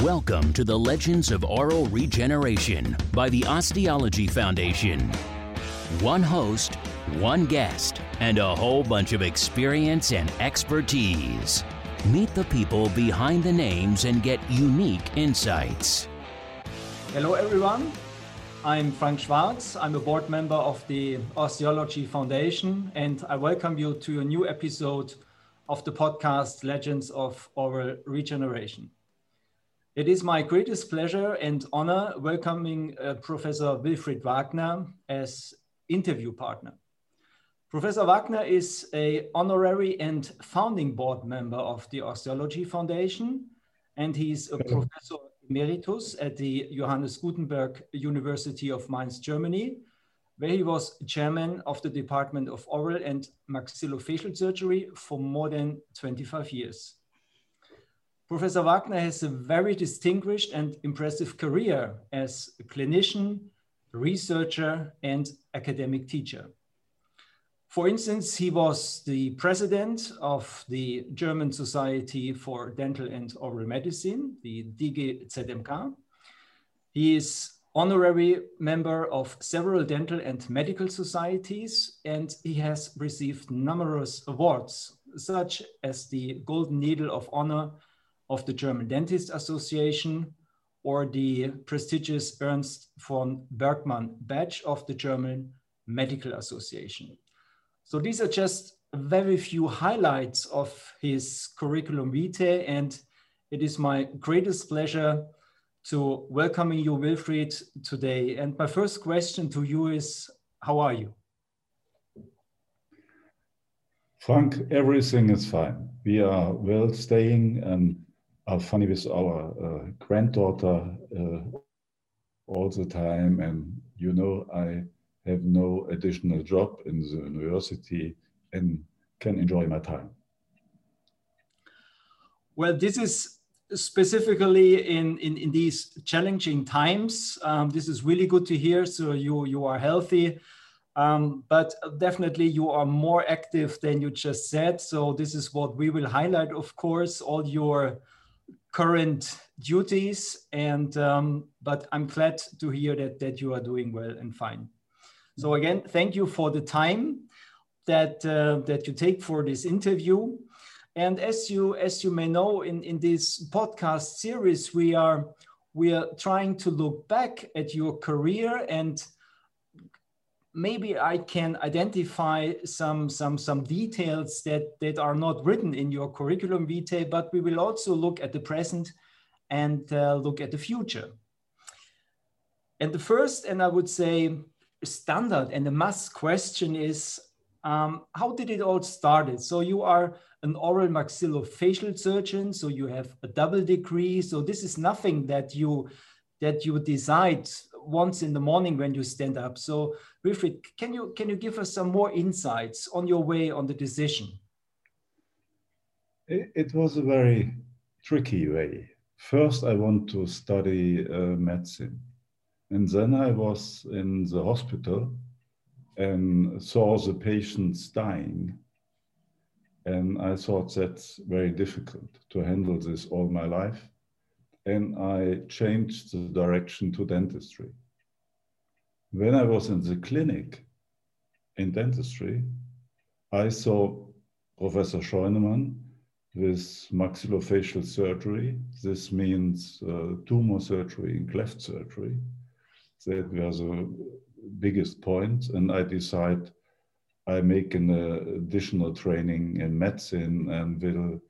Welcome to the Legends of Oral Regeneration by the Osteology Foundation. One host, one guest, and a whole bunch of experience and expertise. Meet the people behind the names and get unique insights. Hello, everyone. I'm Frank Schwarz. I'm a board member of the Osteology Foundation, and I welcome you to a new episode of the podcast Legends of Oral Regeneration. It is my greatest pleasure and honor welcoming uh, Professor Wilfried Wagner as interview partner. Professor Wagner is a honorary and founding board member of the Osteology Foundation, and he's a professor emeritus at the Johannes Gutenberg University of Mainz, Germany, where he was chairman of the Department of Oral and Maxillofacial Surgery for more than 25 years. Professor Wagner has a very distinguished and impressive career as a clinician, researcher, and academic teacher. For instance, he was the president of the German Society for Dental and Oral Medicine, the DGZMK. He is honorary member of several dental and medical societies, and he has received numerous awards, such as the Golden Needle of Honor of the German Dentist Association or the prestigious Ernst von Bergmann Badge of the German Medical Association. So these are just very few highlights of his curriculum vitae, and it is my greatest pleasure to welcoming you, Wilfried, today. And my first question to you is, how are you? Frank, everything is fine. We are well staying and are funny with our uh, granddaughter uh, all the time. And you know, I have no additional job in the university and can enjoy my time. Well, this is specifically in, in, in these challenging times. Um, this is really good to hear. So you, you are healthy. Um, but definitely you are more active than you just said. So this is what we will highlight, of course, all your current duties. And um, but I'm glad to hear that that you are doing well and fine. So again, thank you for the time that uh, that you take for this interview. And as you as you may know, in in this podcast series, we are we are trying to look back at your career and maybe I can identify some, some, some details that, that are not written in your curriculum vitae, but we will also look at the present and uh, look at the future. And the first, and I would say standard and a must question is, um, how did it all started? So you are an oral maxillofacial surgeon, so you have a double degree. So this is nothing that you that you decide once in the morning when you stand up. So Wilfried, can you, can you give us some more insights on your way on the decision? It, it was a very tricky way. First, I want to study uh, medicine. And then I was in the hospital and saw the patients dying. And I thought that's very difficult to handle this all my life. And I changed the direction to dentistry. When I was in the clinic in dentistry, I saw Professor Scheunemann with maxillofacial surgery. This means uh, tumor surgery and cleft surgery. That was the biggest point, and I decide I make an uh, additional training in medicine and will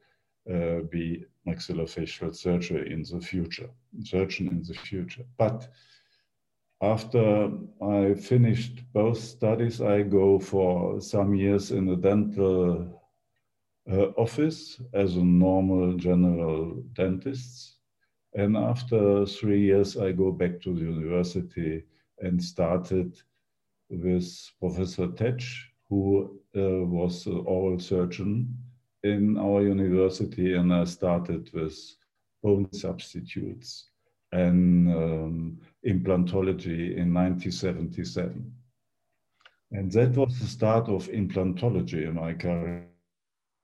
uh, be maxillofacial surgery in the future, surgeon in the future. But after I finished both studies, I go for some years in a dental uh, office as a normal general dentist. And after three years, I go back to the university and started with Professor Tetsch, who uh, was an oral surgeon in our university. And I started with bone substitutes and um, implantology in 1977. And that was the start of implantology in my career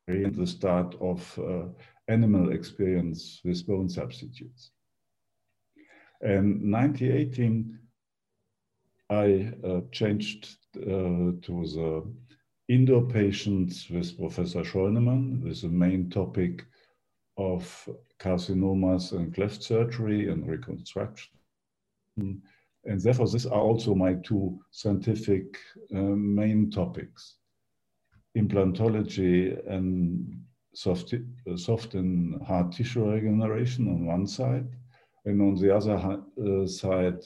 and the start of uh, animal experience with bone substitutes. And 1918, I uh, changed uh, to the indoor patients with Professor Scheunemann, with the main topic of carcinomas and cleft surgery and reconstruction. And therefore, these are also my two scientific uh, main topics implantology and soft, uh, soft and hard tissue regeneration on one side, and on the other uh, side,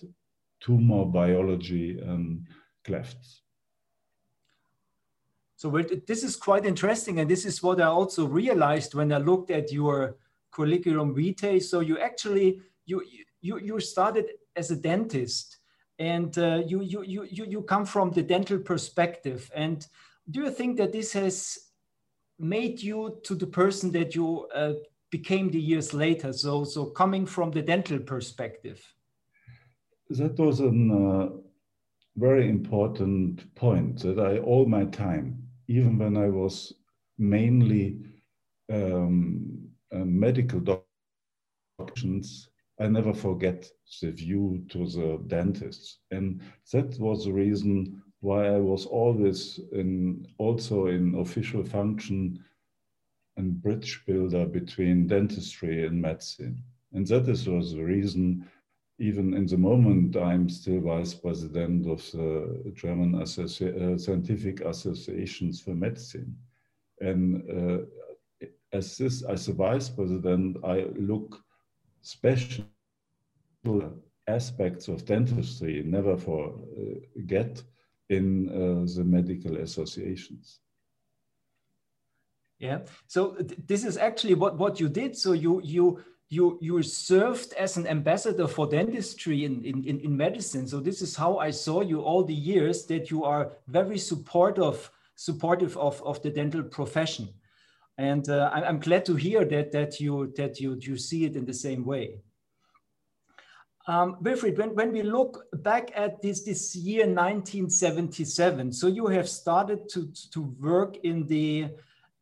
tumor biology and clefts. So this is quite interesting, and this is what I also realized when I looked at your curriculum vitae. So you actually you you you started as a dentist, and uh, you, you you you come from the dental perspective. And do you think that this has made you to the person that you uh, became the years later? So so coming from the dental perspective. That was a uh, very important point that I all my time even when I was mainly um, medical doctors, I never forget the view to the dentists. And that was the reason why I was always in, also in official function and bridge builder between dentistry and medicine. And that is, was the reason even in the moment, I'm still vice president of the German Associ uh, Scientific Associations for Medicine. And uh, as this, as a vice president, I look special aspects of dentistry, never forget, uh, in uh, the medical associations. Yeah. So th this is actually what what you did. So you you you you served as an ambassador for dentistry in, in, in, medicine. So this is how I saw you all the years that you are very supportive supportive of, of the dental profession. And uh, I'm glad to hear that that you that you you see it in the same way. Um, Wilfried, when, when we look back at this, this year 1977, so you have started to, to work in the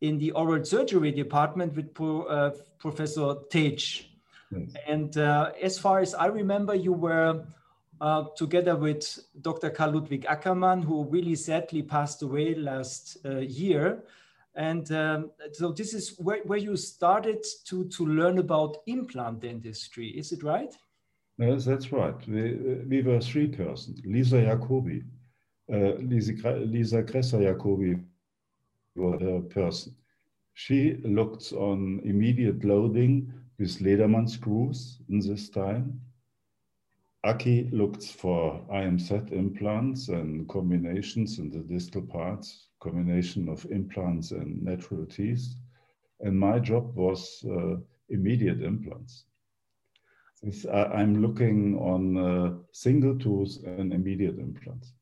in the oral surgery department with uh, Professor Tetsch. Yes. And uh, as far as I remember, you were uh, together with Dr. Karl Ludwig Ackermann, who really sadly passed away last uh, year. And um, so this is where, where you started to, to learn about implant dentistry, is it right? Yes, that's right. We, we were three persons. Lisa Jacobi, uh, Lisa, Lisa Gresser Jacobi a person. She looked on immediate loading with Ledermann screws in this time. Aki looked for IMZ implants and combinations in the distal parts, combination of implants and natural teeth. And my job was uh, immediate implants. I'm looking on uh, single tooth and immediate implants.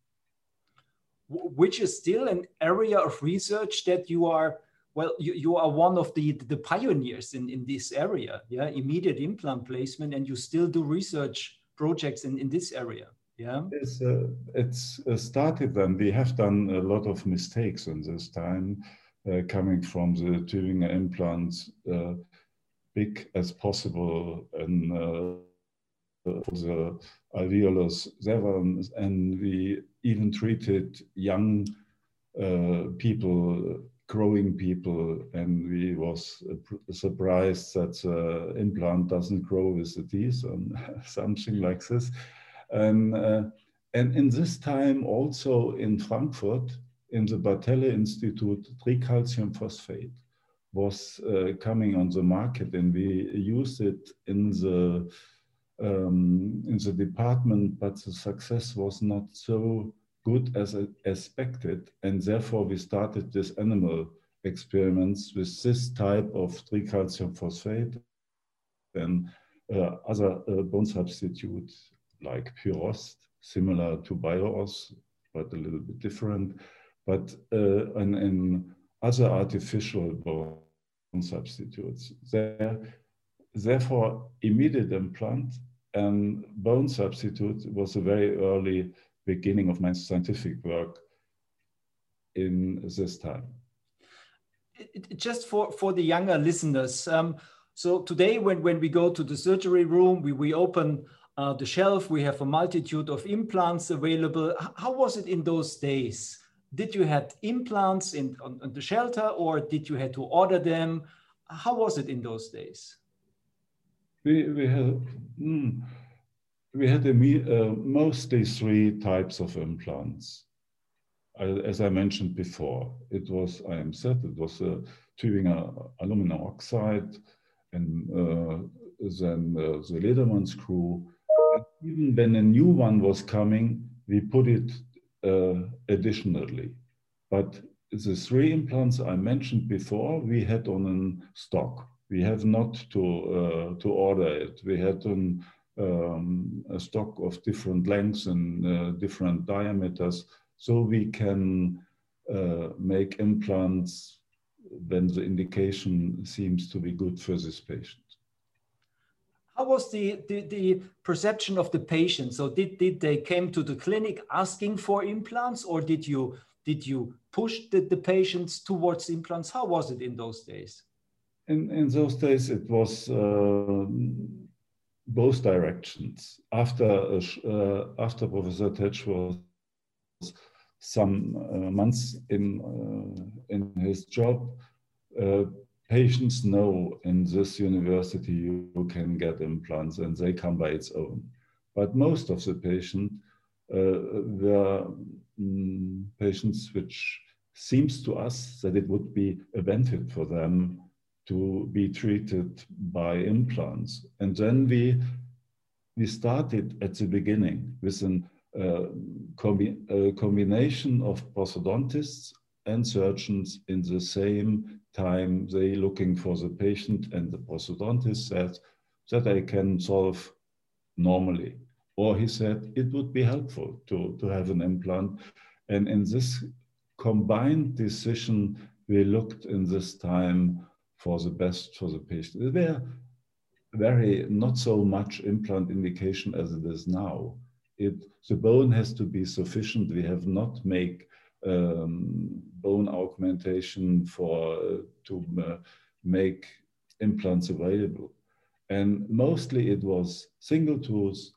Which is still an area of research that you are well, you, you are one of the, the pioneers in, in this area, yeah, immediate implant placement, and you still do research projects in, in this area. Yeah, it's, uh, it's uh, started then we have done a lot of mistakes in this time, uh, coming from the Tübinger implants, uh, big as possible, and the alveolus severans, and we even treated young uh, people growing people and we was surprised that the implant doesn't grow with the teeth and something like this. And uh, and in this time also in frankfurt in the Battelle institute tricalcium phosphate was uh, coming on the market and we used it in the um, in the department but the success was not so good as expected. And therefore, we started this animal experiments with this type of tricalcium phosphate and uh, other uh, bone substitute like Pyrost, similar to Bio-Oss, but a little bit different. But uh, and, and other artificial bone substitutes. There, therefore, immediate implant and bone substitute was a very early beginning of my scientific work in this time. Just for, for the younger listeners, um, so today when, when we go to the surgery room, we, we open uh, the shelf. We have a multitude of implants available. How was it in those days? Did you had implants in on, on the shelter, or did you had to order them? How was it in those days? We we had mm, we had a, uh, mostly three types of implants. as I mentioned before, it was IMZ, it was a Tübinger aluminum oxide, and uh, then uh, the Ledermann screw. And even when a new one was coming, we put it uh, additionally. But the three implants I mentioned before, we had on stock. We have not to uh, to order it. We had an, um, a stock of different lengths and uh, different diameters, so we can uh, make implants when the indication seems to be good for this patient. How was the, the, the, perception of the patient? So did, did they came to the clinic asking for implants or did you, did you push the, the patients towards implants? How was it in those days? In, in those days, it was uh, both directions. After, uh, after Professor Tetsch was some uh, months in, uh, in his job, uh, patients know in this university you can get implants and they come by its own. But most of the patients uh, were mm, patients which seems to us that it would be a benefit for them to be treated by implants. And then we, we started at the beginning with an uh, combi a combination of prosthodontists and surgeons in the same time. They looking for the patient and the prosthodontist said that I can solve normally. Or he said it would be helpful to, to have an implant. And in this combined decision, we looked in this time for the best for the patient. There very not so much implant indication as it is now it, the bone has to be sufficient. We have not make um, bone augmentation for uh, to uh, make implants available. And mostly it was single tooth,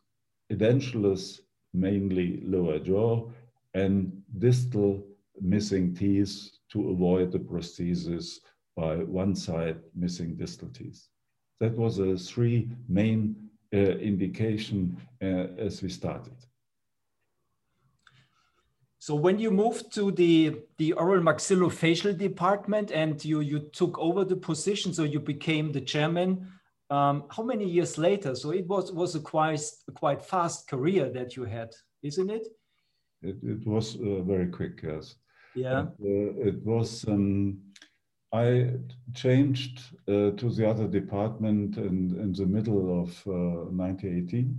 edentulous, mainly lower jaw, and distal missing teeth to avoid the prosthesis by one side missing distal teeth. That was the three main uh, indication uh, as we started. So when you moved to the the oral maxillofacial department and you you took over the position, so you became the chairman. Um, how many years later? So it was was a quite a quite fast career that you had, isn't it? It, it was uh, very quick, yes. Yeah. And, uh, it was. Um, I changed uh, to the other department in, in the middle of uh, 1918,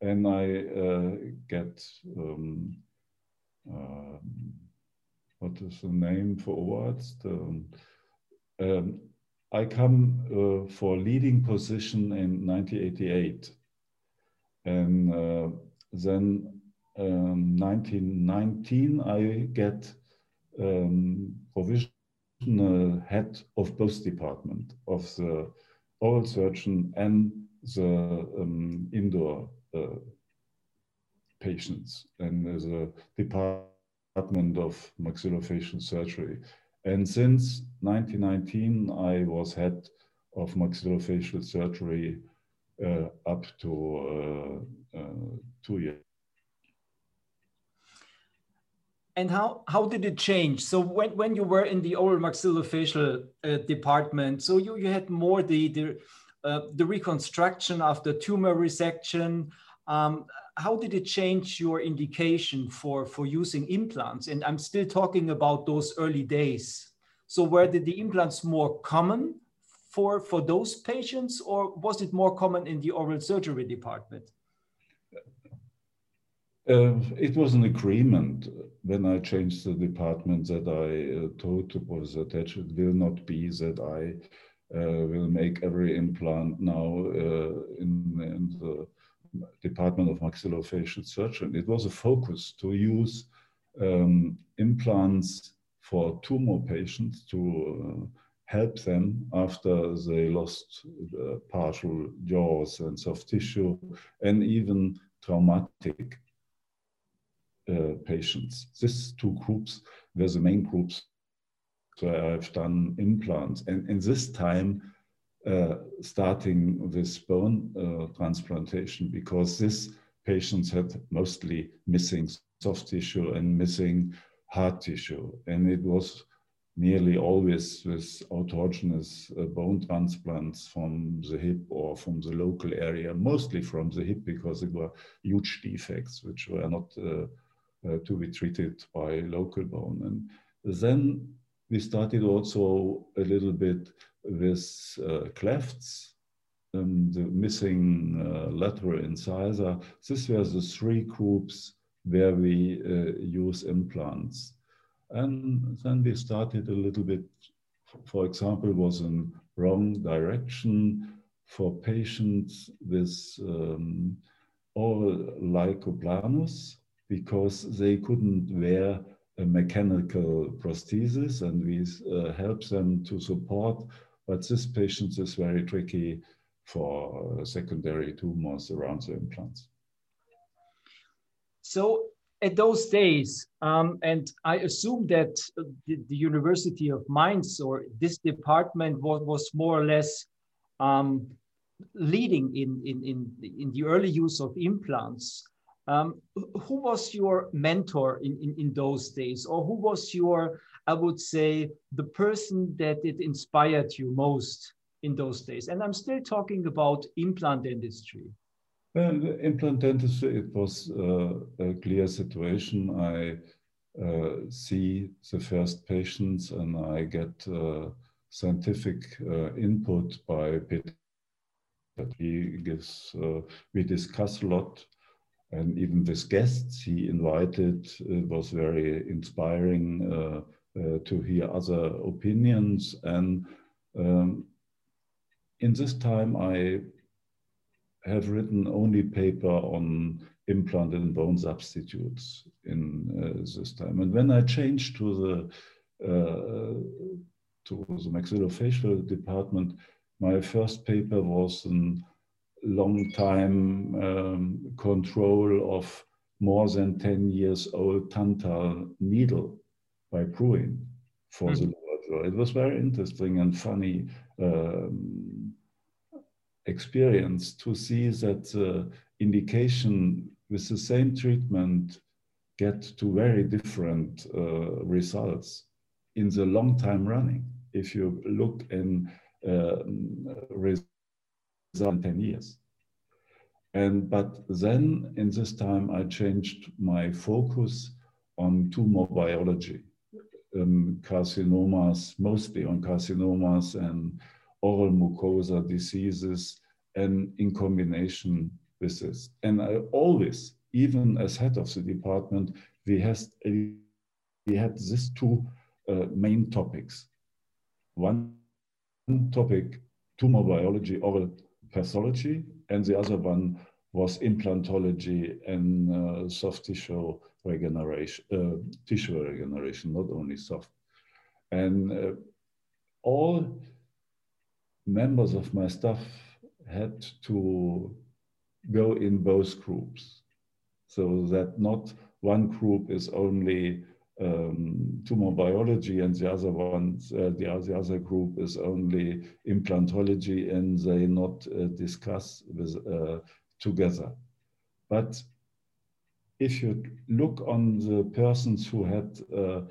and I uh, get um, um, what is the name for awards? The, um, I come uh, for leading position in 1988, and uh, then um, 1919 I get um, provision head of both department of the oral surgeon and the um, indoor uh, patients and the department of maxillofacial surgery. And since 1919, I was head of maxillofacial surgery uh, up to uh, uh two years. And how, how did it change? So when, when you were in the oral maxillofacial uh, department, so you, you had more the, the, uh, the reconstruction after tumor resection. Um, how did it change your indication for, for using implants? And I'm still talking about those early days. So were the, the implants more common for, for those patients or was it more common in the oral surgery department? Uh, it was an agreement when I changed the department that I uh, told to Professor Tetsch it will not be that I uh, will make every implant now uh, in, in, the Department of Maxillofacial Surgery. It was a focus to use um, implants for tumor patients to uh, help them after they lost uh, partial jaws and soft tissue and even traumatic patients. These two groups were the main groups where I've done implants. And in this time, uh, starting with bone uh, transplantation, because these patients had mostly missing soft tissue and missing hard tissue. And it was nearly always with autogenous uh, bone transplants from the hip or from the local area, mostly from the hip because it were huge defects which were not uh, to be treated by local bone. And then we started also a little bit with uh, clefts, and the missing uh, lateral incisor. This were the three groups where we uh, use implants. And then we started a little bit, for example, was in wrong direction for patients with um, oral lichen planus because they couldn't wear a mechanical prosthesis and we uh, help them to support. But this patient is very tricky for secondary tumors around the implants. So at those days, um, and I assume that the, the, University of Mainz or this department was, was more or less um, leading in, in, in, in the early use of implants. Um, who was your mentor in, in, in those days? Or who was your, I would say, the person that it inspired you most in those days? And I'm still talking about implant dentistry. Well, implant dentistry, it was uh, a clear situation. I uh, see the first patients and I get uh, scientific uh, input by Peter. He gives, uh, we discuss a lot and even with guests he invited. It was very inspiring uh, to hear other opinions. And um, in this time, I have written only paper on implanted and bone substitutes in uh, this time. And when I changed to the uh, to the maxillofacial department, my first paper was a long time um, control of more than 10 years old tantal needle by Bruin for mm -hmm. the lower jaw. It was very interesting and funny um, experience to see that the indication with the same treatment get to very different uh, results in the long time running. If you look in uh, results 10 years. And but then in this time I changed my focus on tumor biology, um, carcinomas, mostly on carcinomas and oral mucosa diseases, and in combination with this. And I always, even as head of the department, we, has, we had these two uh, main topics. One topic, tumor biology, oral pathology, and the other one was implantology and uh, soft tissue regeneration, uh, tissue regeneration, not only soft. And uh, all members of my staff had to go in both groups so that not one group is only um, tumor biology and the other one, uh, the, the, other group is only implantology and they not uh, discuss with, uh, together. But if you look on the persons who had uh,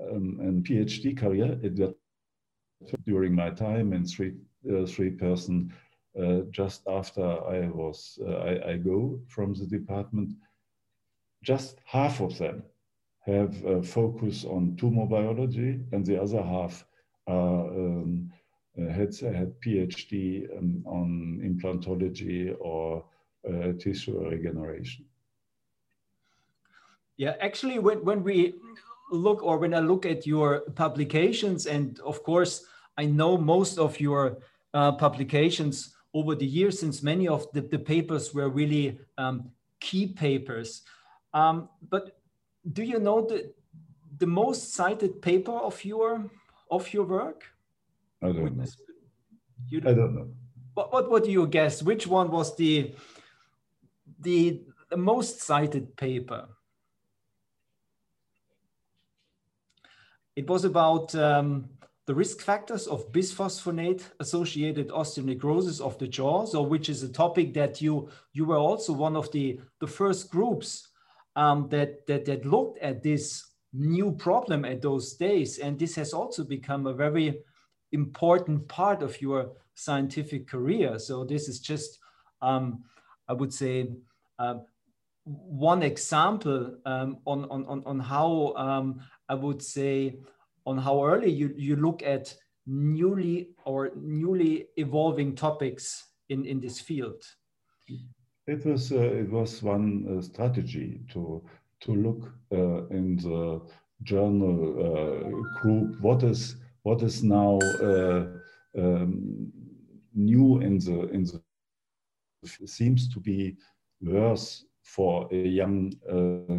um, a PhD career, it during my time in three uh, three person uh, just after I was uh, I, I, go from the department. Just half of them have a focus on tumor biology, and the other half um, had had PhD um, on implantology or tissue regeneration. Yeah, actually, when, when we look or when I look at your publications, and of course, I know most of your uh, publications over the years, since many of the, the papers were really um, key papers. Um, but do you know the, the most cited paper of your of your work? I don't know. You don't, I don't know. What, what, what do you guess? Which one was the, the, the most cited paper? It was about um, the risk factors of bisphosphonate associated osteonecrosis of the jaw, so which is a topic that you you were also one of the the first groups um, that, that that looked at this new problem at those days, and this has also become a very important part of your scientific career. So this is just, um, I would say, uh, one example um, on, on, on how um, I would say on how early you, you look at newly or newly evolving topics in, in this field? It was uh, it was one uh, strategy to to look uh, in the journal group what is what is now um, new in the in the seems to be worse for a young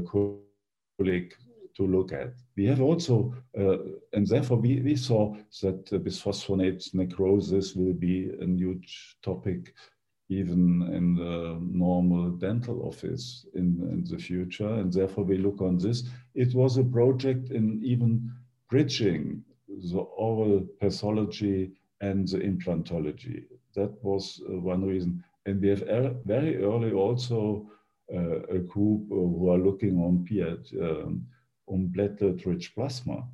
colleague to look at. We have also, uh, and therefore we, we saw that uh, bisphosphonate necrosis will be a huge topic even in the normal dental office in, in the future. And therefore we look on this. It was a project in even bridging the oral pathology and the implantology. That was uh, one reason. And we have er very early also uh, a group uh, who are looking on PH, um, on platelet-rich plasma,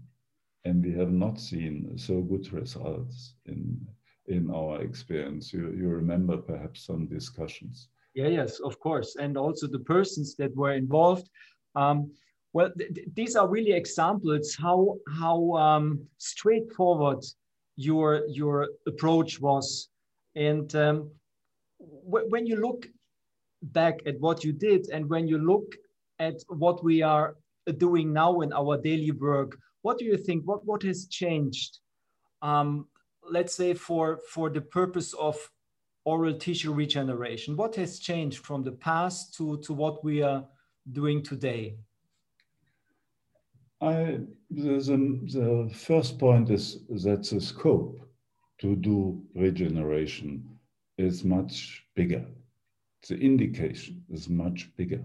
and we have not seen so good results in in our experience. You, you remember perhaps some discussions. Yeah, yes, of course, and also the persons that were involved. Um, well, th th these are really examples how how um, straightforward your your approach was, and um, when you look back at what you did, and when you look at what we are doing now in our daily work, what do you think? What, what has changed? Um, let's say for, for the purpose of oral tissue regeneration, what has changed from the past to, to what we are doing today? I, the, the, the first point is that the scope to do regeneration is much bigger. The indication is much bigger.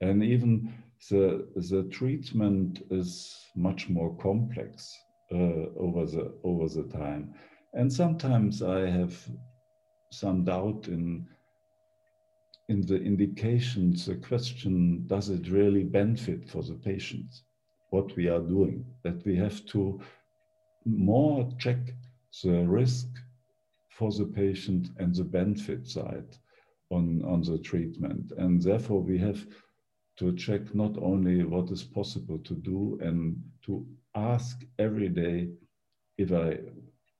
And even the, the treatment is much more complex uh, over, the, over the time. And sometimes I have some doubt in, in the indications, the question, does it really benefit for the patient, what we are doing? That we have to more check the risk for the patient and the benefit side on, on the treatment. And therefore we have to check not only what is possible to do and to ask every day if I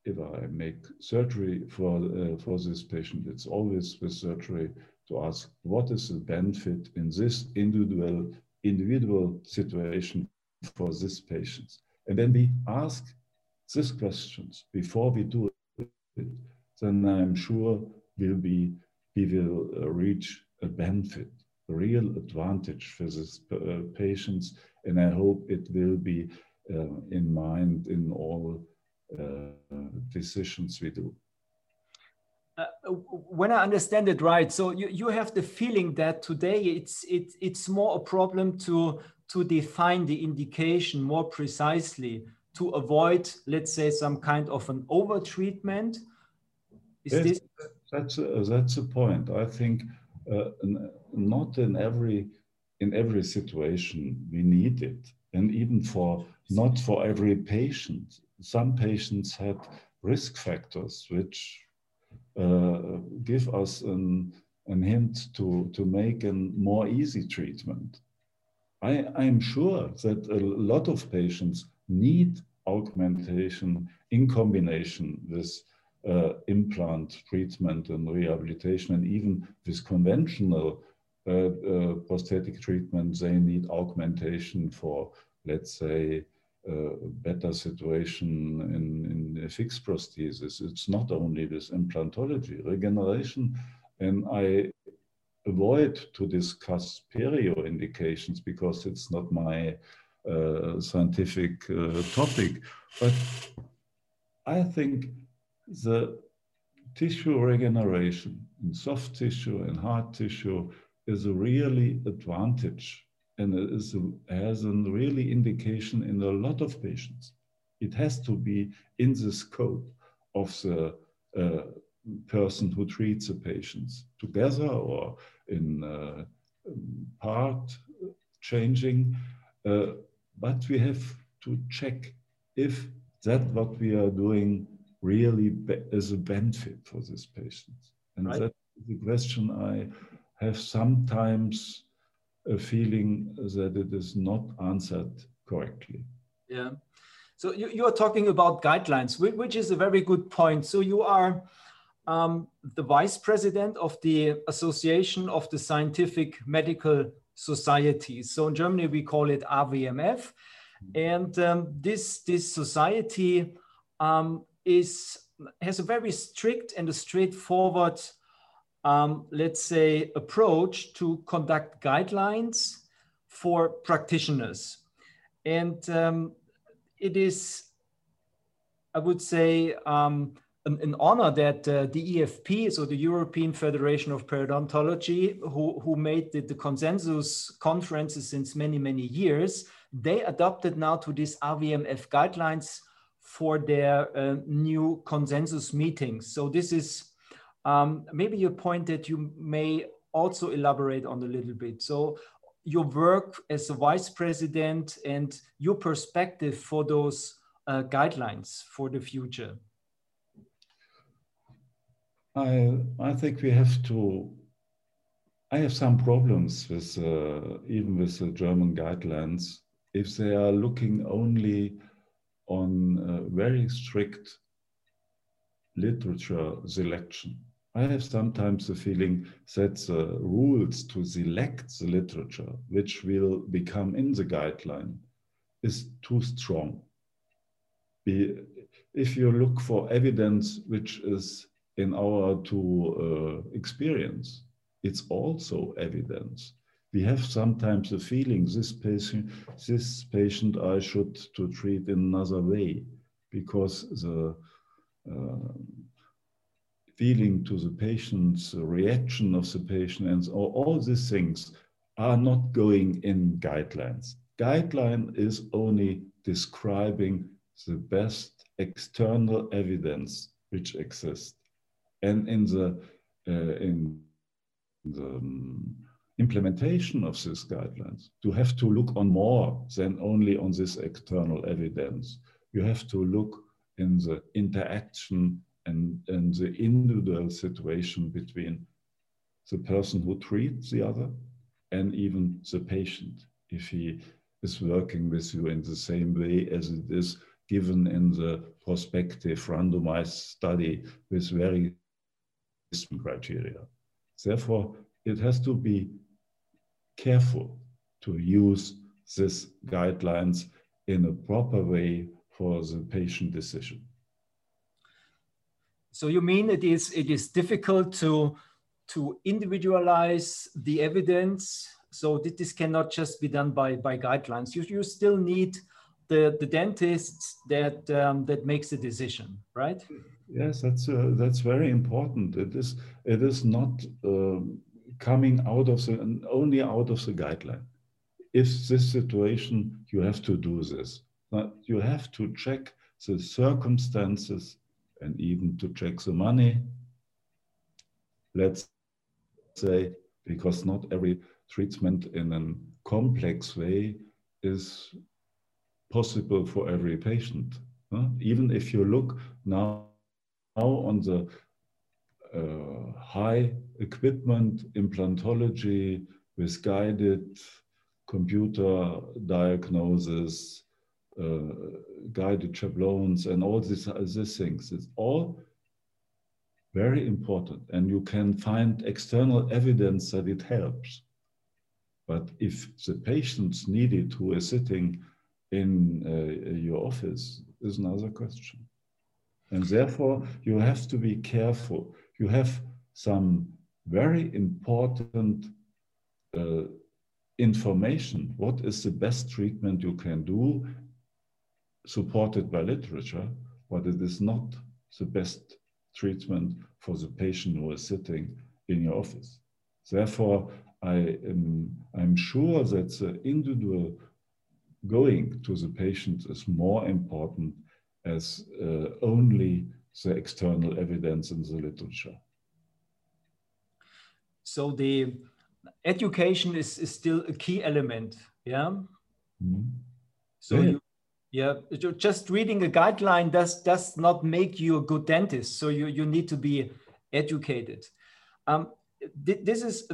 if I make surgery for uh, for this patient. It's always with surgery to ask what is the benefit in this individual individual situation for this patient, and then we ask these questions before we do it. Then I'm sure we'll be we will uh, reach a benefit a real advantage for these uh, patients, and I hope it will be uh, in mind in all decisions we do. Uh, when I understand it right, so you, you have the feeling that today it's it, it's more a problem to to define the indication more precisely to avoid, let's say, some kind of an over treatment. Is yes, this that's a, that's a point. I think uh, not in every in every situation we need it and even for not for every patient some patients had risk factors which uh, give us an, an hint to, to make a more easy treatment. I, I'm sure that a lot of patients need augmentation in combination with uh, implant treatment and rehabilitation, and even with conventional uh, uh, prosthetic treatment, they need augmentation for, let's say, uh, better situation in, in fixed prosthesis. It's not only this implantology, regeneration, and I avoid to discuss perio indications because it's not my uh, scientific uh, topic. But I think the tissue regeneration in soft tissue and hard tissue is a really advantage and it is has a really indication in a lot of patients. It has to be in the scope of the uh, person who treats the patients together or in uh, part changing. Uh, but we have to check if that what we are doing really is a benefit for these patients. And right. that's the question I have sometimes a feeling that it is not answered correctly. Yeah. So you, you are talking about guidelines, which is a very good point. So you are um, the vice president of the Association of the Scientific Medical Societies. So in Germany, we call it AWMF. And um, this, this society um, is, has a very strict and a straightforward, um, let's say, approach to conduct guidelines for practitioners. And um, it is, I would say, um, an, an, honor that uh, the EFP, so the European Federation of Periodontology, who, who made the, the consensus conferences since many, many years, they adopted now to these AWMF guidelines for their uh, new consensus meetings. So this is um, maybe a point that you may also elaborate on a little bit. So your work as a vice president and your perspective for those uh, guidelines for the future. I, I think we have to, I have some problems with, uh, even with the German guidelines, if they are looking only on uh, very strict literature selection. I have sometimes the feeling that the rules to select the literature, which will become in the guideline, is too strong. Be, if you look for evidence which is in our to uh, experience, it's also evidence. We have sometimes the feeling this patient, this patient I should to treat in another way because the uh, feeling to the patient's reaction of the patient and all, all these things are not going in guidelines. Guideline is only describing the best external evidence which exists and in the uh, in the um, implementation of these guidelines, you have to look on more than only on this external evidence. You have to look in the interaction and, and the individual situation between the person who treats the other and even the patient, if he is working with you in the same way as it is given in the prospective randomized study with very criteria. Therefore, it has to be careful to use these guidelines in a proper way for the patient decision. So you mean it is it is difficult to to individualize the evidence so this cannot just be done by by guidelines. You, you still need the, the dentists that um, that makes the decision, right? Yes, that's uh, that's very important. It is it is not uh, coming out of the only out of the guideline. If this situation, you have to do this. But you have to check the circumstances and even to check the money. Let's say because not every treatment in a complex way is possible for every patient. Huh? Even if you look now now on the uh, high equipment implantology with guided computer diagnosis, guided schablones, and all these, these things. It's all very important, and you can find external evidence that it helps. But if the patients need it who is sitting in uh, your office, is another question. And therefore, you have to be careful. You have some very important uh, information. What is the best treatment you can do, supported by literature? but it is not the best treatment for the patient who is sitting in your office. Therefore, I am I'm sure that the individual going to the patient is more important as uh, only the external evidence in the literature. So the education is, is still a key element, yeah? Mm -hmm. So yeah. you yeah, just reading a guideline does does not make you a good dentist. So you you need to be educated. Um, th this is,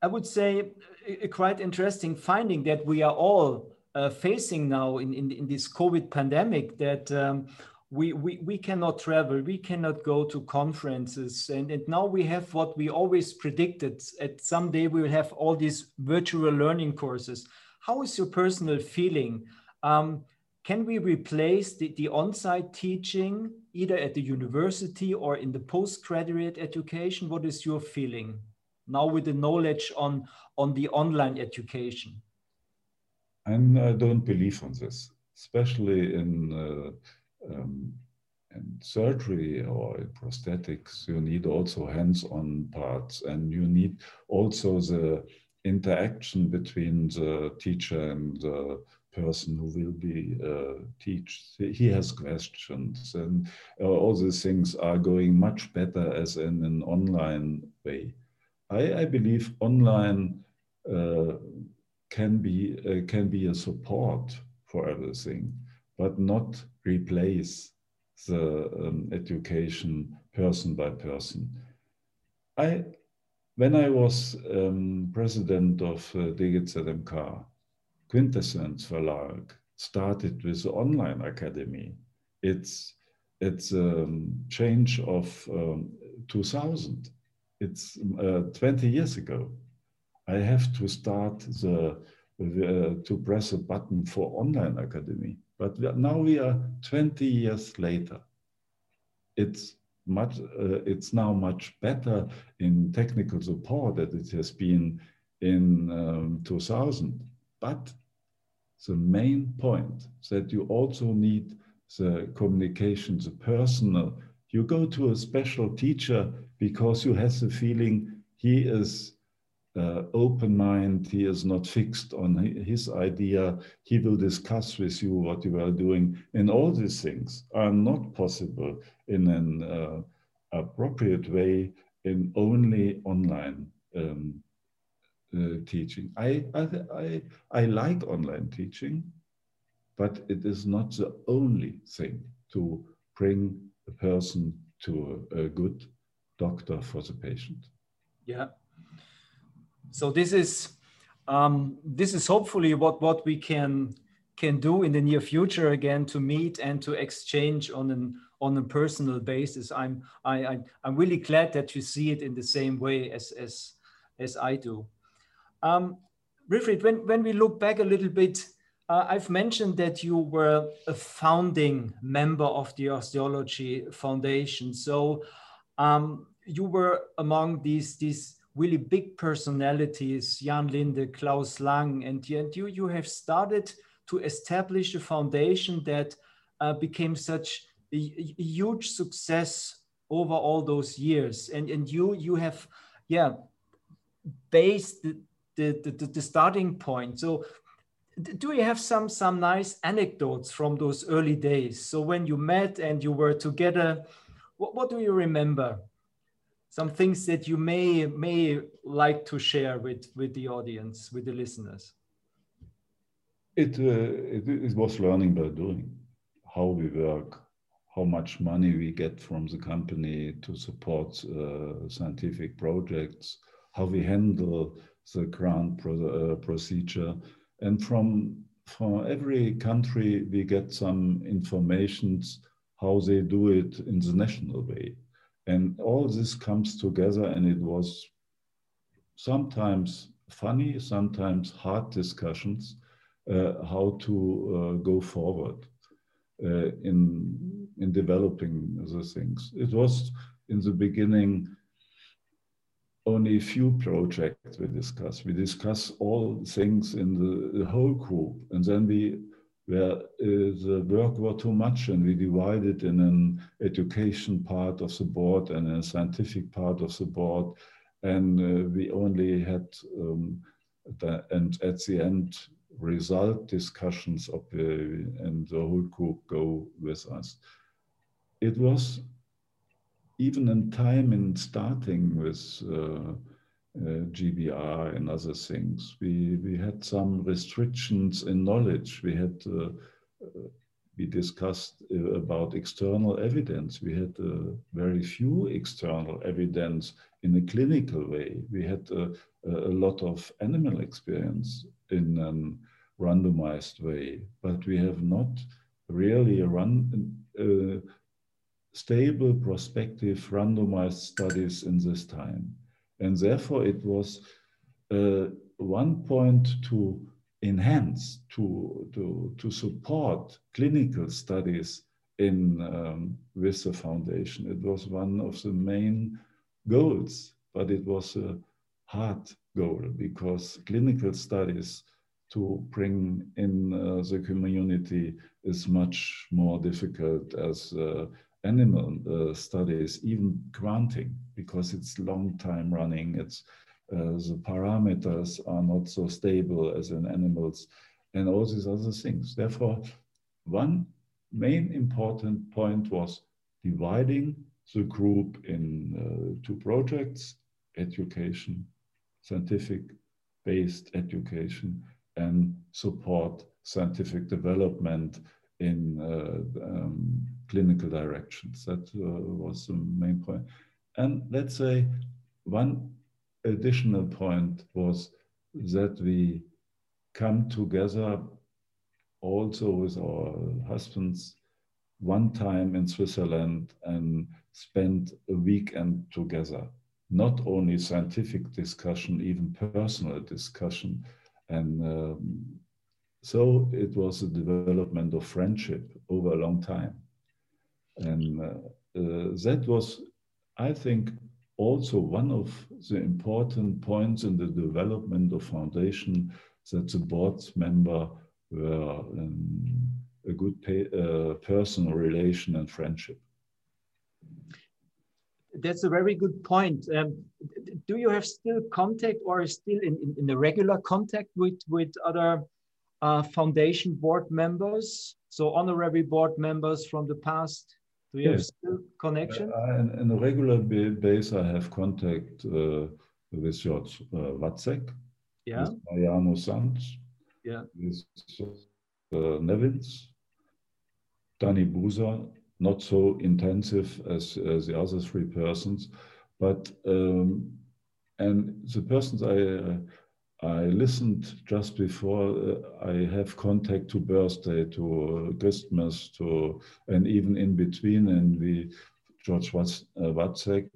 I would say, a, a quite interesting finding that we are all uh, facing now in, in, in this COVID pandemic. That um, we, we we cannot travel, we cannot go to conferences, and and now we have what we always predicted. At someday we will have all these virtual learning courses. How is your personal feeling? Um, can we replace the, the on-site teaching either at the university or in the postgraduate education? What is your feeling now with the knowledge on, on the online education? And I don't believe on this, especially in, uh, um, in surgery or in prosthetics. You need also hands-on parts, and you need also the interaction between the teacher and the person who will be uh, teach. He has questions, and uh, all these things are going much better as in an online way. I, I believe online uh, can be uh, can be a support for everything, but not replace the um, education person by person. I when I was um, president of uh, DGZMK, Quintessence Verlag started with online academy. It's it's a change of um, 2000. It's uh, 20 years ago. I have to start the uh, to press a button for online academy. But now we are 20 years later. It's much. Uh, it's now much better in technical support that it has been in um, 2000. But the main point that you also need the communication, the personal. You go to a special teacher because you have the feeling he is uh, open mind, he is not fixed on his idea, he will discuss with you what you are doing. And all these things are not possible in an uh, appropriate way in only online um, teaching. I, I, I, I like online teaching, but it is not the only thing to bring a person to a, a good doctor for the patient. Yeah. So this is um, this is hopefully what what we can can do in the near future again to meet and to exchange on an on a personal basis. I'm I, I I'm really glad that you see it in the same way as as as I do. Um, when, when we look back a little bit, uh, I've mentioned that you were a founding member of the Osteology Foundation. So um, you were among these, these really big personalities, Jan Lindhe, Klaus Lang, and, and you, you have started to establish a foundation that uh, became such a, a, huge success over all those years. And, and you, you have, yeah, based the, the, the starting point. So do you have some some nice anecdotes from those early days? So when you met and you were together, what, what do you remember? Some things that you may may like to share with with the audience, with the listeners. It uh, it, it was learning by doing, how we work, how much money we get from the company to support uh, scientific projects, how we handle the grant pro uh, procedure. And from, from every country, we get some informations how they do it in the national way. And all this comes together, and it was sometimes funny, sometimes hard discussions uh, how to uh, go forward uh, in in developing the things. It was in the beginning only a few projects we discuss. We discuss all things in the, the, whole group, and then we where uh, the work were too much and we divided in an education part of the board and a scientific part of the board and uh, we only had um, the, and at the end result discussions of the, and the whole group go with us. It was even in time in starting with uh, uh, GBR and other things, we, we had some restrictions in knowledge. We had uh, uh we discussed uh, about external evidence. We had uh, very few external evidence in a clinical way. We had a lot of animal experience in a randomized way, but we have not really run stable prospective randomized studies in this time. And therefore it was uh, one point to enhance, to, to, to support clinical studies in um, with the foundation. It was one of the main goals, but it was a hard goal because clinical studies to bring in uh, the community is much more difficult as uh, animal uh, studies, even granting, because it's long time running. It's uh, the parameters are not so stable as in animals, and all these other things. Therefore, one main important point was dividing the group in uh, two projects: education scientific based education and support scientific development in uh, um, clinical directions. That uh, was the main point. And let's say one additional point was that we come together also with our husbands one time in Switzerland and spend a weekend together not only scientific discussion, even personal discussion. And um, so it was a development of friendship over a long time. And uh, uh, that was, I think, also one of the important points in the development of foundation that the board member were um, a good uh, personal relation and friendship that's a very good point. Um, do you have still contact or still in, in, in a regular contact with, with other uh, foundation board members? So honorary board members from the past? Do you yes. have still connection? Uh, in, in, a regular basis, I have contact uh, with George uh, Watzek, yeah. with Mariano Sanz, yeah. with uh, Nevins, Danny Buser, not so intensive as, as the other three persons, but um, and the persons I uh, I listened just before uh, I have contact to birthday, to uh, Christmas, to and even in between, and we George Watzek.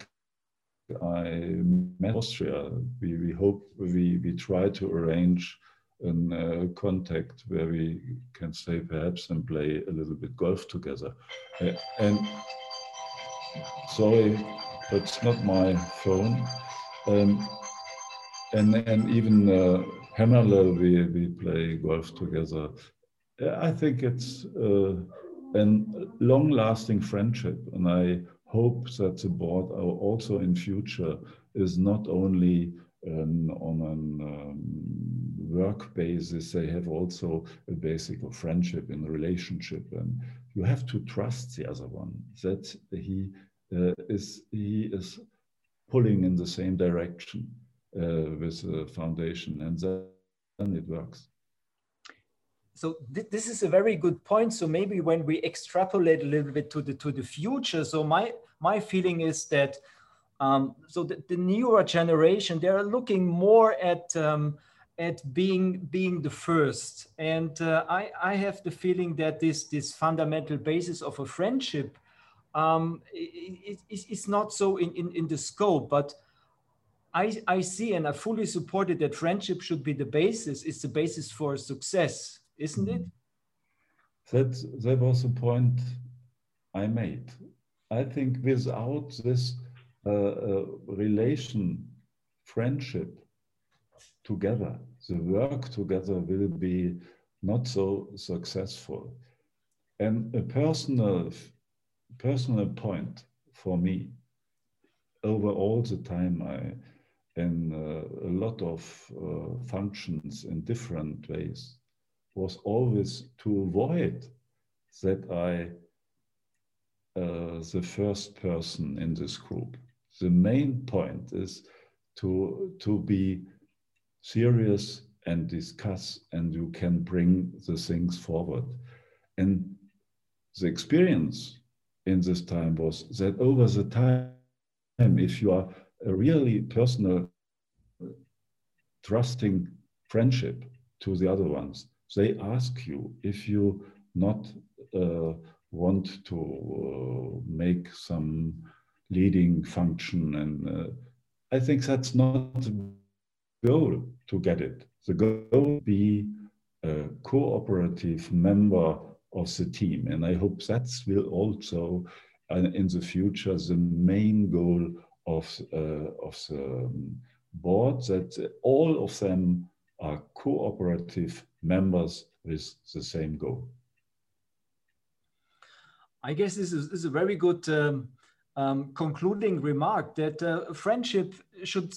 I met Austria. We, we hope we, we try to arrange in uh, contact where we can stay perhaps and play a little bit golf together. Uh, and sorry, that's not my phone. Um, and and even uh, we, we play golf together. I think it's uh, a long-lasting friendship, and I hope that the board also in future is not only on an um, work basis, they have also a basic of friendship and relationship, and you have to trust the other one that he uh, is he is pulling in the same direction with the foundation, and then it works. So th this is a very good point. So maybe when we extrapolate a little bit to the to the future, so my my feeling is that um, so the, the, newer generation, they're looking more at um, at being being the first, and uh, I I have the feeling that this this fundamental basis of a friendship um, is not so in, in in the scope, but I I see and I fully support it that friendship should be the basis. It's the basis for success, isn't it? That that was the point I made. I think without this uh, relation, friendship together. The work together will be not so successful. And a personal, personal point for me over all the time I in uh, a lot of uh, functions in different ways was always to avoid that I uh, the first person in this group. The main point is to to be serious and discuss, and you can bring the things forward. And the experience in this time was that over the time, if you are a really personal, trusting friendship to the other ones, they ask you if you not uh, want to uh, make some leading function and uh, i think that's not the goal to get it. The goal be a cooperative member of the team. And i hope that will also uh, in the future the main goal of, uh, of the um, board that all of them are cooperative members with the same goal I guess this is, this is a very good um, um, concluding remark that uh, friendship should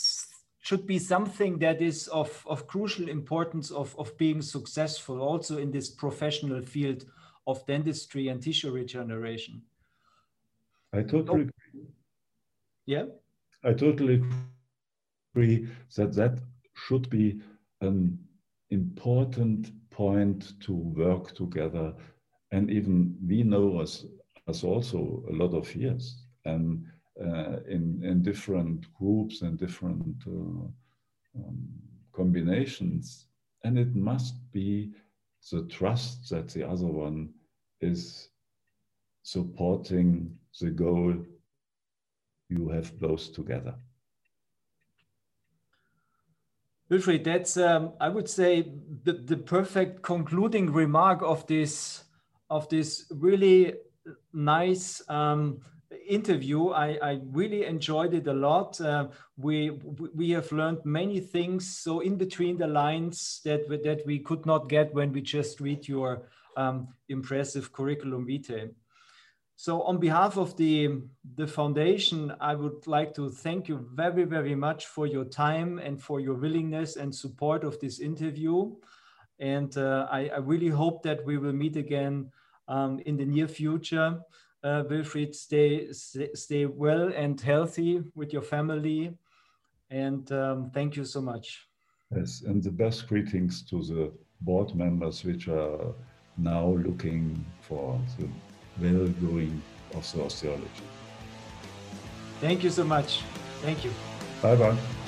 should be something that is of, of crucial importance of, of being successful also in this professional field of dentistry and tissue regeneration. I totally agree. Yeah? I totally agree that that should be an important point to work together. And even we know as us also a lot of years and uh, in, in different groups and different uh, um, combinations. And it must be the trust that the other one is supporting the goal you have both together. Wilfried, that's um, I would say the, the perfect concluding remark of this of this really nice um, interview. I, I, really enjoyed it a lot. Uh, we we have learned many things. So in between the lines that that we could not get when we just read your um, impressive curriculum vitae. So on behalf of the, the foundation, I would like to thank you very, very much for your time and for your willingness and support of this interview. And uh, I, I really hope that we will meet again um, in the near future. Uh, Wilfried, stay, stay well and healthy with your family. And um, thank you so much. Yes, and the best greetings to the board members which are now looking for the well-doing of the osteology. Thank you so much. Thank you. Bye-bye.